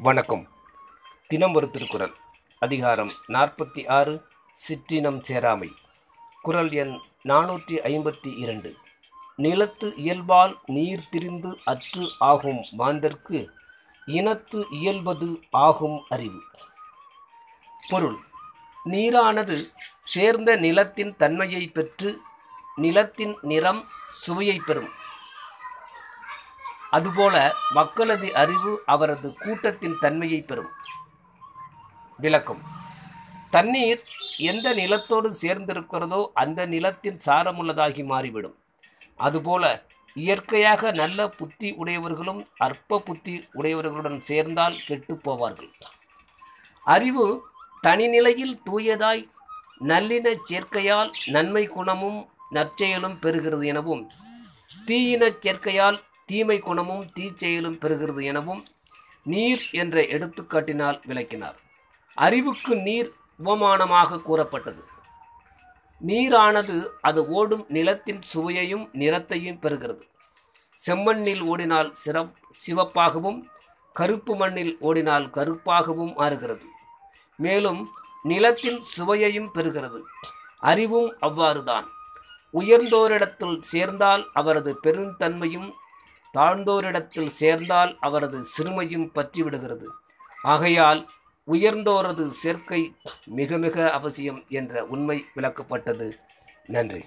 வணக்கம். தினம் ஒரு திருக்குறள். அதிகாரம் நாற்பத்தி ஆறு சிற்றினம் சேராமை. குறள் எண் நானூற்றி ஐம்பத்தி இரண்டு. நிலத்து இயல்பால் நீர் திரிந்து அற்று ஆகும் மாந்தற்கு இனத்து இயல்பது ஆகும் அறிவு. பொருள். நீரானது சேர்ந்த நிலத்தின் தன்மையை பெற்று நிலத்தின் நிறம் சுவையை பெறும். அதுபோல மக்களது அறிவு அவரது கூட்டத்தின் தன்மையை பெறும். விளக்கம். தண்ணீர் எந்த நிலத்தோடு சேர்ந்திருக்கிறதோ அந்த நிலத்தின் சாரமுள்ளதாகி மாறிவிடும். அதுபோல இயற்கையாக நல்ல புத்தி உடையவர்களும் அற்ப புத்தி உடையவர்களுடன் சேர்ந்தால் கெட்டு போவார்கள். அறிவு தனிநிலையில் தூயதாய் நல்லினச் சேர்க்கையால் நன்மை குணமும் நற்செயலும் பெறுகிறது எனவும் தீயினச் சேர்க்கையால் தீமை குணமும் தீச்செயலும் பெறுகிறது எனவும் நீர் என்ற எடுத்துக்காட்டினால் விளக்கினார். அறிவுக்கு நீர் உபமானமாக கூறப்பட்டது. நீரானது அது ஓடும் நிலத்தின் சுவையையும் நிறத்தையும் பெறுகிறது. செம்மண்ணில் ஓடினால் சிறப் சிவப்பாகவும் கருப்பு மண்ணில் ஓடினால் கருப்பாகவும் மாறுகிறது. மேலும் நிலத்தின் சுவையையும் பெறுகிறது. அறிவும் அவ்வாறுதான். உயர்ந்தோரிடத்தில் சேர்ந்தால் அவரது பெருந்தன்மையும் தாழ்ந்தோரிடத்தில் சேர்ந்தால் அவரது சிறுமையும் பற்றிவிடுகிறது. ஆகையால் உயர்ந்தோரது சேர்க்கை மிக மிக அவசியம் என்ற உண்மை விளக்கப்பட்டது. நன்றி.